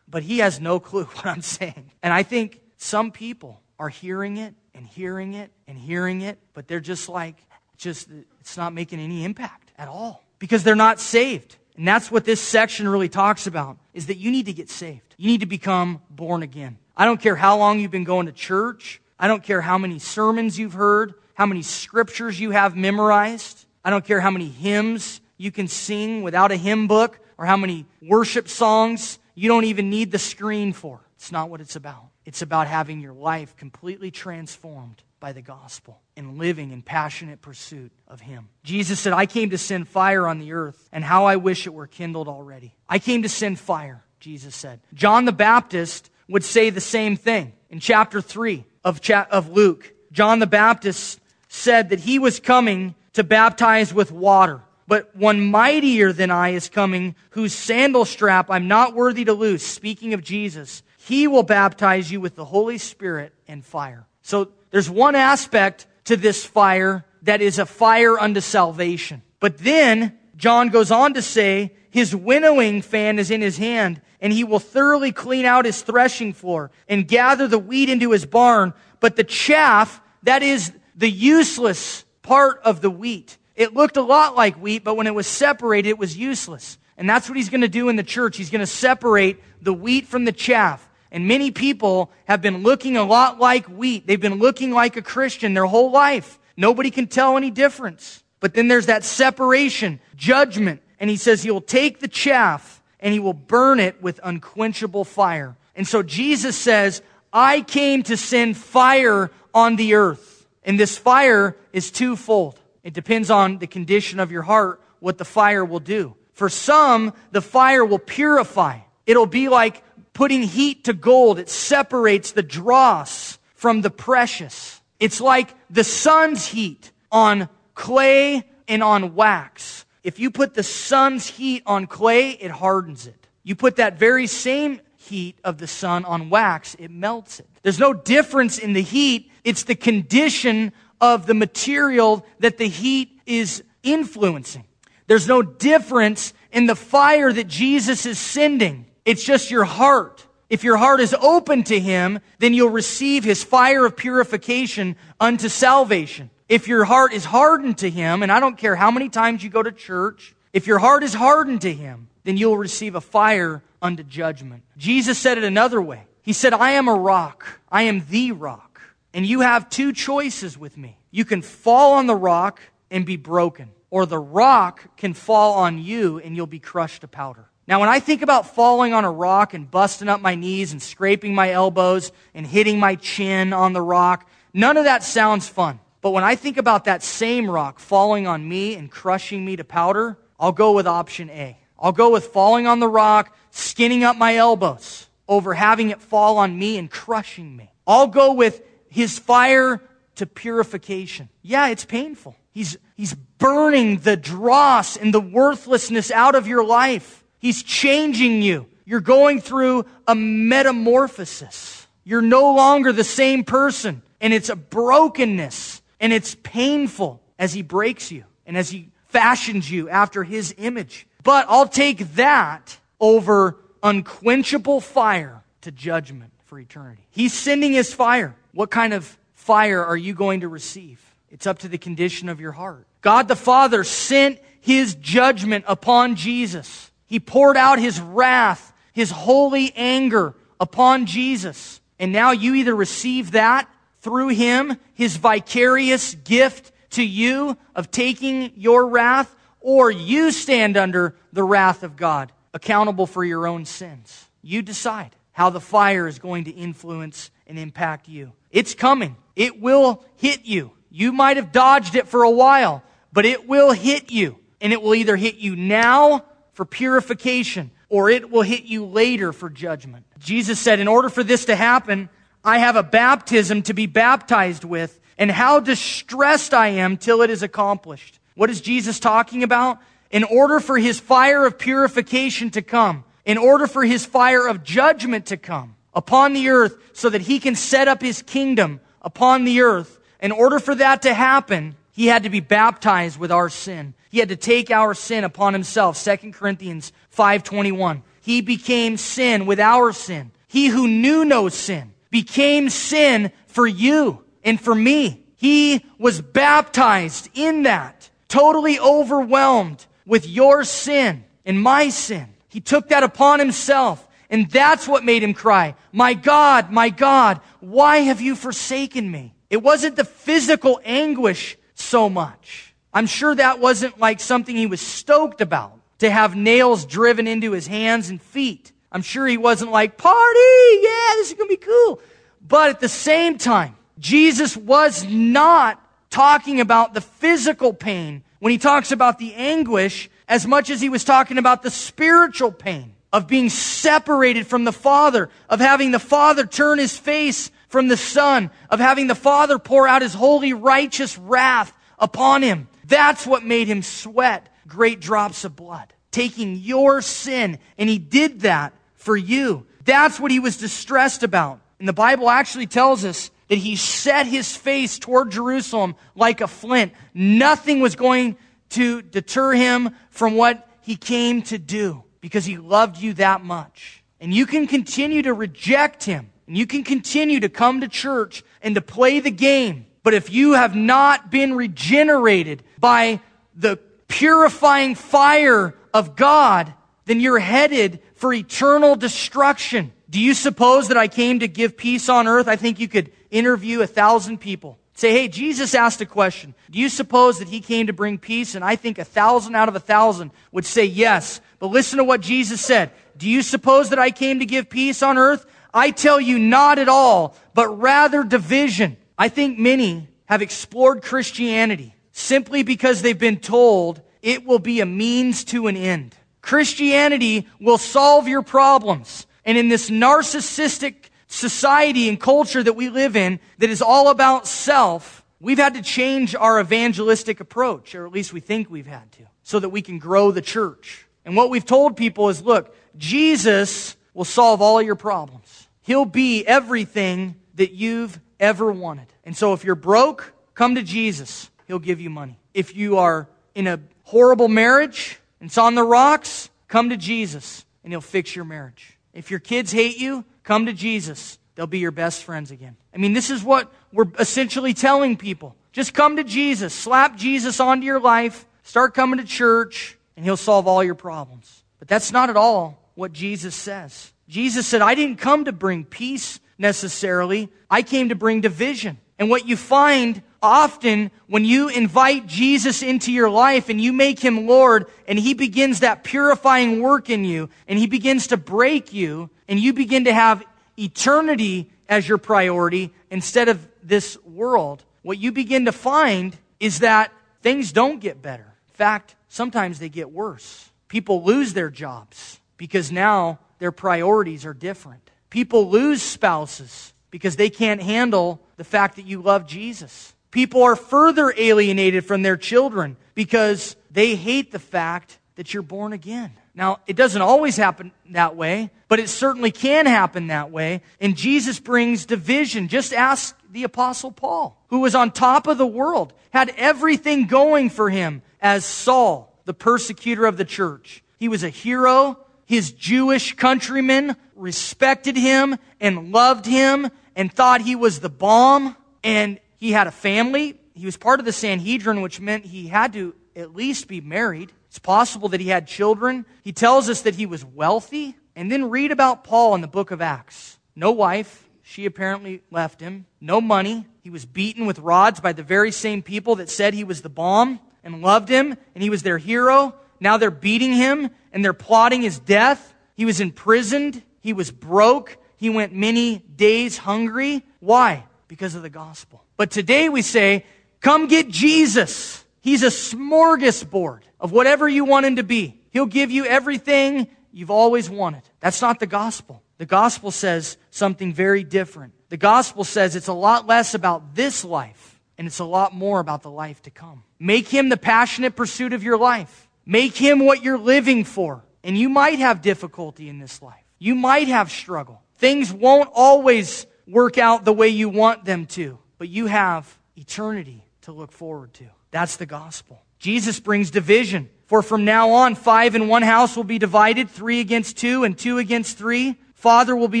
[SPEAKER 2] But he has no clue [laughs] what I'm saying. And I think some people are hearing it and hearing it and hearing it, but they're just like, just, it's not making any impact at all because they're not saved. And that's what this section really talks about is that you need to get saved. You need to become born again. I don't care how long you've been going to church. I don't care how many sermons you've heard, how many scriptures you have memorized. I don't care how many hymns you can sing without a hymn book or how many worship songs you don't even need the screen for. It's not what it's about. It's about having your life completely transformed by the gospel and living in passionate pursuit of Him. Jesus said, I came to send fire on the earth, and how I wish it were kindled already. I came to send fire, Jesus said. John the Baptist would say the same thing in chapter 3 of, cha- of Luke. John the Baptist said that he was coming to baptize with water. But one mightier than I is coming, whose sandal strap I'm not worthy to loose. Speaking of Jesus, he will baptize you with the Holy Spirit and fire. So there's one aspect to this fire that is a fire unto salvation. But then John goes on to say, his winnowing fan is in his hand, and he will thoroughly clean out his threshing floor and gather the wheat into his barn. But the chaff, that is the useless part of the wheat. It looked a lot like wheat, but when it was separated, it was useless. And that's what he's going to do in the church. He's going to separate the wheat from the chaff. And many people have been looking a lot like wheat. They've been looking like a Christian their whole life. Nobody can tell any difference. But then there's that separation, judgment. And he says he will take the chaff and he will burn it with unquenchable fire. And so Jesus says, I came to send fire on the earth. And this fire is twofold. It depends on the condition of your heart, what the fire will do. For some, the fire will purify. It'll be like putting heat to gold. It separates the dross from the precious. It's like the sun's heat on clay and on wax. If you put the sun's heat on clay, it hardens it. You put that very same heat of the sun on wax, it melts it. There's no difference in the heat. It's the condition of the material that the heat is influencing. There's no difference in the fire that Jesus is sending. It's just your heart. If your heart is open to Him, then you'll receive His fire of purification unto salvation. If your heart is hardened to Him, and I don't care how many times you go to church, if your heart is hardened to Him, then you'll receive a fire unto judgment. Jesus said it another way. He said, I am a rock. I am the rock. And you have two choices with me. You can fall on the rock and be broken, or the rock can fall on you and you'll be crushed to powder. Now, when I think about falling on a rock and busting up my knees and scraping my elbows and hitting my chin on the rock, none of that sounds fun. But when I think about that same rock falling on me and crushing me to powder, I'll go with option A. I'll go with falling on the rock, skinning up my elbows over having it fall on me and crushing me. I'll go with his fire to purification. Yeah, it's painful. He's, he's burning the dross and the worthlessness out of your life. He's changing you. You're going through a metamorphosis. You're no longer the same person. And it's a brokenness. And it's painful as he breaks you and as he fashions you after his image. But I'll take that over unquenchable fire to judgment for eternity. He's sending his fire. What kind of fire are you going to receive? It's up to the condition of your heart. God the Father sent his judgment upon Jesus. He poured out his wrath, his holy anger upon Jesus. And now you either receive that through him, his vicarious gift to you of taking your wrath, or you stand under the wrath of God, accountable for your own sins. You decide how the fire is going to influence and impact you. It's coming. It will hit you. You might have dodged it for a while, but it will hit you. And it will either hit you now for purification or it will hit you later for judgment. Jesus said, in order for this to happen, I have a baptism to be baptized with, and how distressed I am till it is accomplished. What is Jesus talking about? In order for his fire of purification to come, in order for his fire of judgment to come upon the earth so that he can set up his kingdom upon the earth, in order for that to happen, he had to be baptized with our sin. He had to take our sin upon himself. 2 Corinthians 5:21. He became sin with our sin. He who knew no sin became sin for you and for me. He was baptized in that totally overwhelmed with your sin and my sin. He took that upon himself. And that's what made him cry, My God, my God, why have you forsaken me? It wasn't the physical anguish so much. I'm sure that wasn't like something he was stoked about to have nails driven into his hands and feet. I'm sure he wasn't like, party, yeah, this is going to be cool. But at the same time, Jesus was not talking about the physical pain when he talks about the anguish as much as he was talking about the spiritual pain of being separated from the Father, of having the Father turn his face from the Son, of having the Father pour out his holy, righteous wrath upon him. That's what made him sweat great drops of blood, taking your sin. And he did that for you. That's what he was distressed about. And the Bible actually tells us that he set his face toward Jerusalem like a flint. Nothing was going to deter him from what he came to do because he loved you that much. And you can continue to reject him. And you can continue to come to church and to play the game. But if you have not been regenerated by the purifying fire of God, then you're headed for eternal destruction. Do you suppose that I came to give peace on earth? I think you could interview a thousand people. Say, hey, Jesus asked a question. Do you suppose that he came to bring peace? And I think a thousand out of a thousand would say yes. But listen to what Jesus said. Do you suppose that I came to give peace on earth? I tell you not at all, but rather division. I think many have explored Christianity simply because they've been told it will be a means to an end. Christianity will solve your problems. And in this narcissistic society and culture that we live in that is all about self, we've had to change our evangelistic approach, or at least we think we've had to, so that we can grow the church. And what we've told people is look, Jesus will solve all your problems. He'll be everything that you've ever wanted. And so if you're broke, come to Jesus. He'll give you money. If you are in a horrible marriage and it's on the rocks, come to Jesus and he'll fix your marriage. If your kids hate you, come to Jesus. They'll be your best friends again. I mean, this is what we're essentially telling people. Just come to Jesus. Slap Jesus onto your life. Start coming to church, and he'll solve all your problems. But that's not at all what Jesus says. Jesus said, I didn't come to bring peace necessarily. I came to bring division. And what you find often when you invite Jesus into your life and you make him Lord and he begins that purifying work in you and he begins to break you and you begin to have eternity as your priority instead of this world, what you begin to find is that things don't get better. In fact, sometimes they get worse. People lose their jobs because now their priorities are different. People lose spouses because they can't handle the fact that you love Jesus. People are further alienated from their children because they hate the fact that you're born again. Now, it doesn't always happen that way, but it certainly can happen that way. And Jesus brings division. Just ask the Apostle Paul, who was on top of the world, had everything going for him as Saul, the persecutor of the church. He was a hero. His Jewish countrymen respected him and loved him and thought he was the bomb. And he had a family. He was part of the Sanhedrin, which meant he had to at least be married. It's possible that he had children. He tells us that he was wealthy. And then read about Paul in the book of Acts. No wife. She apparently left him. No money. He was beaten with rods by the very same people that said he was the bomb and loved him and he was their hero. Now they're beating him and they're plotting his death. He was imprisoned. He was broke. He went many days hungry. Why? Because of the gospel. But today we say, come get Jesus. He's a smorgasbord of whatever you want him to be. He'll give you everything you've always wanted. That's not the gospel. The gospel says something very different. The gospel says it's a lot less about this life and it's a lot more about the life to come. Make him the passionate pursuit of your life. Make him what you're living for. And you might have difficulty in this life. You might have struggle. Things won't always work out the way you want them to, but you have eternity to look forward to. That's the gospel. Jesus brings division. For from now on, five in one house will be divided, three against two, and two against three. Father will be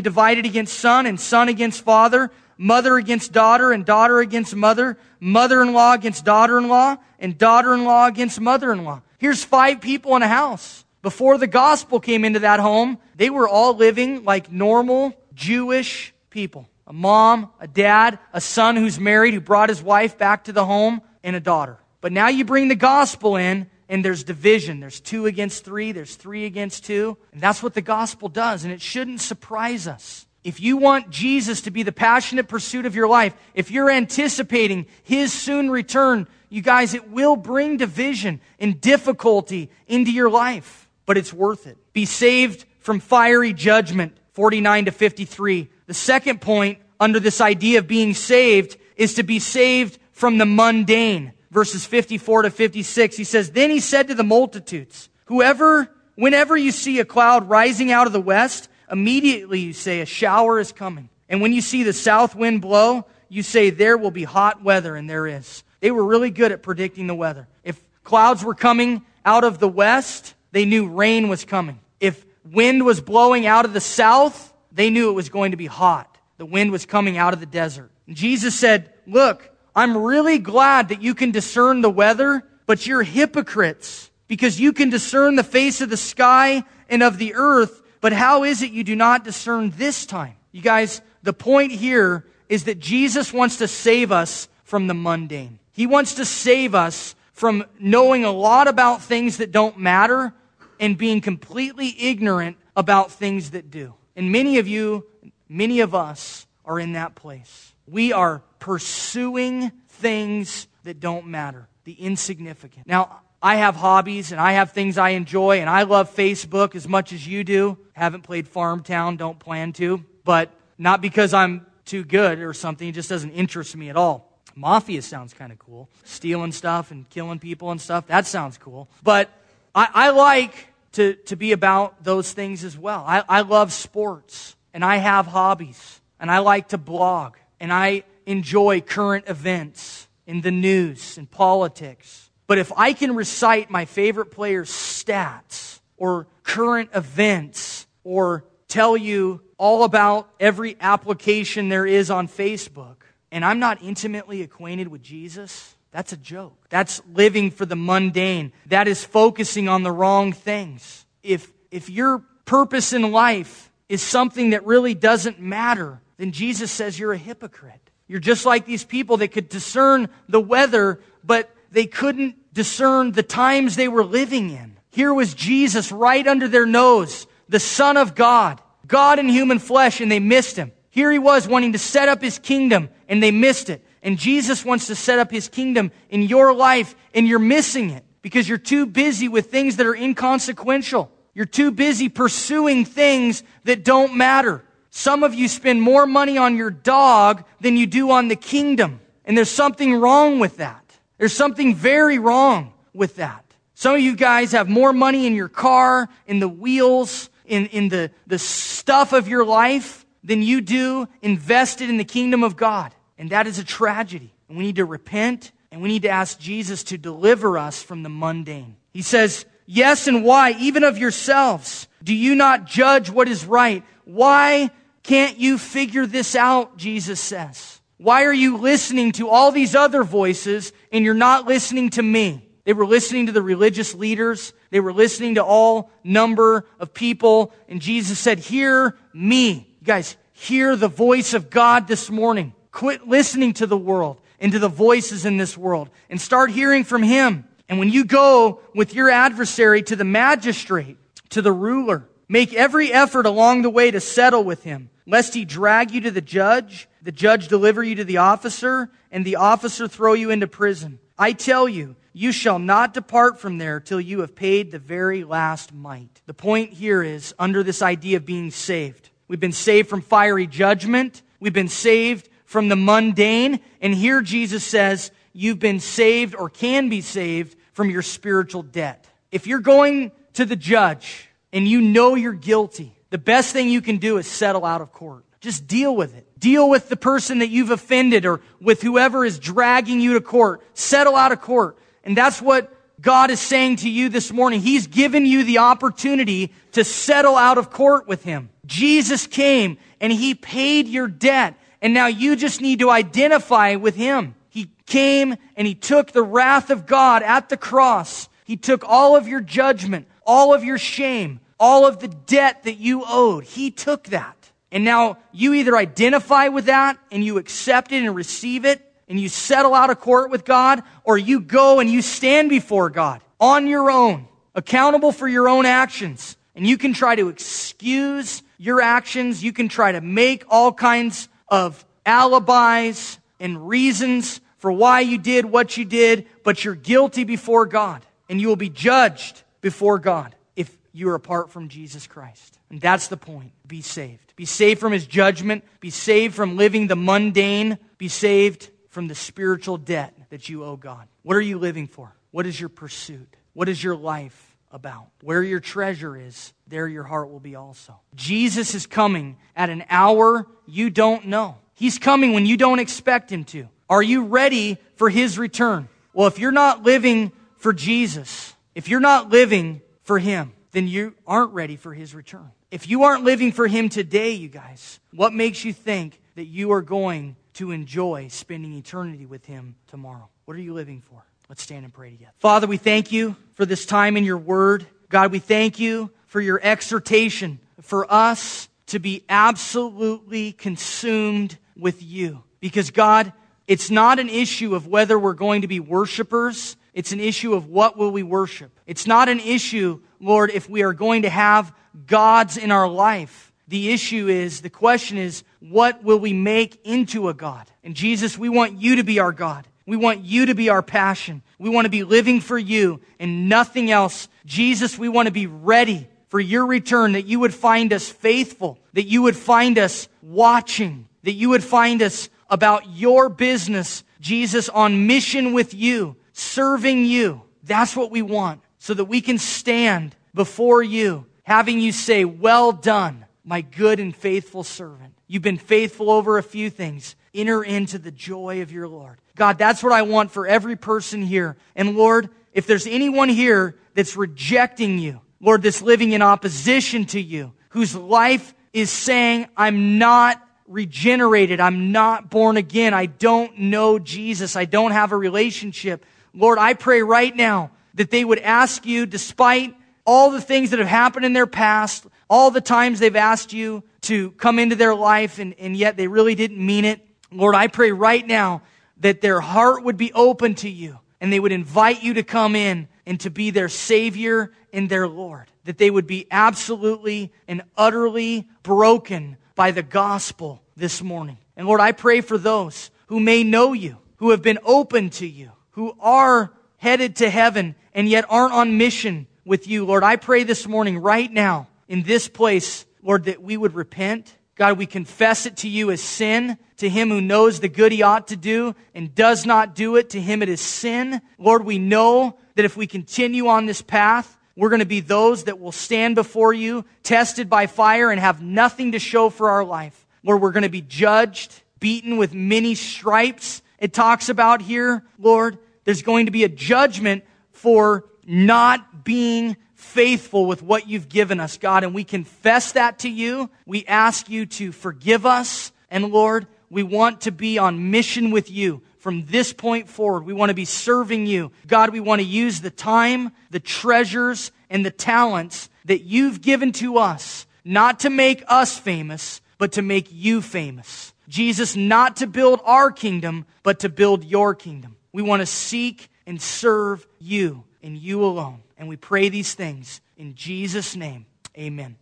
[SPEAKER 2] divided against son, and son against father, mother against daughter, and daughter against mother, mother in law against daughter in law, and daughter in law against mother in law. Here's five people in a house. Before the gospel came into that home, they were all living like normal Jewish people. A mom, a dad, a son who's married, who brought his wife back to the home, and a daughter. But now you bring the gospel in, and there's division. There's two against three, there's three against two. And that's what the gospel does, and it shouldn't surprise us. If you want Jesus to be the passionate pursuit of your life, if you're anticipating his soon return, you guys, it will bring division and difficulty into your life, but it's worth it. Be saved from fiery judgment, 49 to 53. The second point under this idea of being saved is to be saved from the mundane verses 54 to 56, he says, Then he said to the multitudes, Whoever, whenever you see a cloud rising out of the west, immediately you say, A shower is coming. And when you see the south wind blow, you say, There will be hot weather, and there is. They were really good at predicting the weather. If clouds were coming out of the west, they knew rain was coming. If wind was blowing out of the south, they knew it was going to be hot. The wind was coming out of the desert. And Jesus said, Look, I'm really glad that you can discern the weather, but you're hypocrites because you can discern the face of the sky and of the earth, but how is it you do not discern this time? You guys, the point here is that Jesus wants to save us from the mundane. He wants to save us from knowing a lot about things that don't matter and being completely ignorant about things that do. And many of you, many of us are in that place. We are pursuing things that don't matter, the insignificant. Now, I have hobbies and I have things I enjoy, and I love Facebook as much as you do. Haven't played Farmtown, don't plan to, but not because I'm too good or something, it just doesn't interest me at all. Mafia sounds kind of cool. Stealing stuff and killing people and stuff, that sounds cool. But I, I like to, to be about those things as well. I, I love sports and I have hobbies and I like to blog and I enjoy current events in the news and politics. But if I can recite my favorite player's stats or current events or tell you all about every application there is on Facebook, and I'm not intimately acquainted with Jesus, that's a joke. That's living for the mundane. That is focusing on the wrong things. If, if your purpose in life is something that really doesn't matter, then Jesus says you're a hypocrite. You're just like these people that could discern the weather, but they couldn't discern the times they were living in. Here was Jesus right under their nose, the Son of God, God in human flesh, and they missed him. Here he was wanting to set up his kingdom, and they missed it. And Jesus wants to set up his kingdom in your life, and you're missing it because you're too busy with things that are inconsequential. You're too busy pursuing things that don't matter. Some of you spend more money on your dog than you do on the kingdom. And there's something wrong with that. There's something very wrong with that. Some of you guys have more money in your car, in the wheels, in, in the, the stuff of your life than you do invested in the kingdom of God. And that is a tragedy. And we need to repent and we need to ask Jesus to deliver us from the mundane. He says, Yes, and why? Even of yourselves. Do you not judge what is right? Why can't you figure this out? Jesus says. Why are you listening to all these other voices and you're not listening to me? They were listening to the religious leaders. They were listening to all number of people. And Jesus said, hear me. You guys, hear the voice of God this morning. Quit listening to the world and to the voices in this world and start hearing from Him. And when you go with your adversary to the magistrate, to the ruler, make every effort along the way to settle with him lest he drag you to the judge, the judge deliver you to the officer, and the officer throw you into prison. I tell you, you shall not depart from there till you have paid the very last mite. The point here is under this idea of being saved. We've been saved from fiery judgment. We've been saved from the mundane. And here Jesus says, you've been saved or can be saved from your spiritual debt. If you're going to the judge and you know you're guilty, the best thing you can do is settle out of court. Just deal with it. Deal with the person that you've offended or with whoever is dragging you to court. Settle out of court. And that's what God is saying to you this morning. He's given you the opportunity to settle out of court with Him. Jesus came and He paid your debt. And now you just need to identify with Him. He came and He took the wrath of God at the cross. He took all of your judgment, all of your shame, all of the debt that you owed. He took that. And now you either identify with that and you accept it and receive it and you settle out of court with God, or you go and you stand before God on your own, accountable for your own actions. And you can try to excuse your actions. You can try to make all kinds of alibis and reasons for why you did what you did, but you're guilty before God and you will be judged before God if you are apart from Jesus Christ. And that's the point. Be saved. Be saved from his judgment. Be saved from living the mundane. Be saved from the spiritual debt that you owe God. What are you living for? What is your pursuit? What is your life about? Where your treasure is, there your heart will be also. Jesus is coming at an hour you don't know. He's coming when you don't expect him to. Are you ready for his return? Well, if you're not living for Jesus, if you're not living for him, then you aren't ready for his return. If you aren't living for him today, you guys, what makes you think that you are going to enjoy spending eternity with him tomorrow? What are you living for? Let's stand and pray together. Father, we thank you for this time in your word. God, we thank you for your exhortation for us to be absolutely consumed with you. Because, God, it's not an issue of whether we're going to be worshipers. It's an issue of what will we worship. It's not an issue, Lord, if we are going to have gods in our life. The issue is, the question is, what will we make into a God? And Jesus, we want you to be our God. We want you to be our passion. We want to be living for you and nothing else. Jesus, we want to be ready for your return, that you would find us faithful, that you would find us watching, that you would find us about your business, Jesus, on mission with you, serving you. That's what we want so that we can stand before you, having you say, Well done, my good and faithful servant. You've been faithful over a few things. Enter into the joy of your Lord. God, that's what I want for every person here. And Lord, if there's anyone here that's rejecting you, Lord, that's living in opposition to you, whose life is saying, I'm not regenerated. I'm not born again. I don't know Jesus. I don't have a relationship. Lord, I pray right now that they would ask you, despite all the things that have happened in their past, all the times they've asked you to come into their life and, and yet they really didn't mean it. Lord, I pray right now that their heart would be open to you and they would invite you to come in and to be their Savior and their Lord. That they would be absolutely and utterly broken by the gospel this morning. And Lord, I pray for those who may know you, who have been open to you, who are headed to heaven and yet aren't on mission with you. Lord, I pray this morning, right now, in this place, Lord, that we would repent. God, we confess it to you as sin. To him who knows the good he ought to do and does not do it, to him it is sin. Lord, we know that if we continue on this path, we're going to be those that will stand before you, tested by fire, and have nothing to show for our life. Lord, we're going to be judged, beaten with many stripes. It talks about here, Lord, there's going to be a judgment for not being faithful with what you've given us, God. And we confess that to you. We ask you to forgive us. And Lord, we want to be on mission with you from this point forward. We want to be serving you. God, we want to use the time, the treasures, and the talents that you've given to us, not to make us famous, but to make you famous. Jesus, not to build our kingdom, but to build your kingdom. We want to seek and serve you and you alone. And we pray these things in Jesus' name. Amen.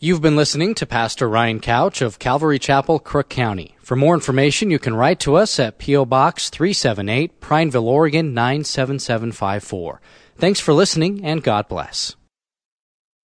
[SPEAKER 1] You've been listening to Pastor Ryan Couch of Calvary Chapel, Crook County. For more information, you can write to us at P.O. Box 378, Prineville, Oregon 97754. Thanks for listening, and God bless.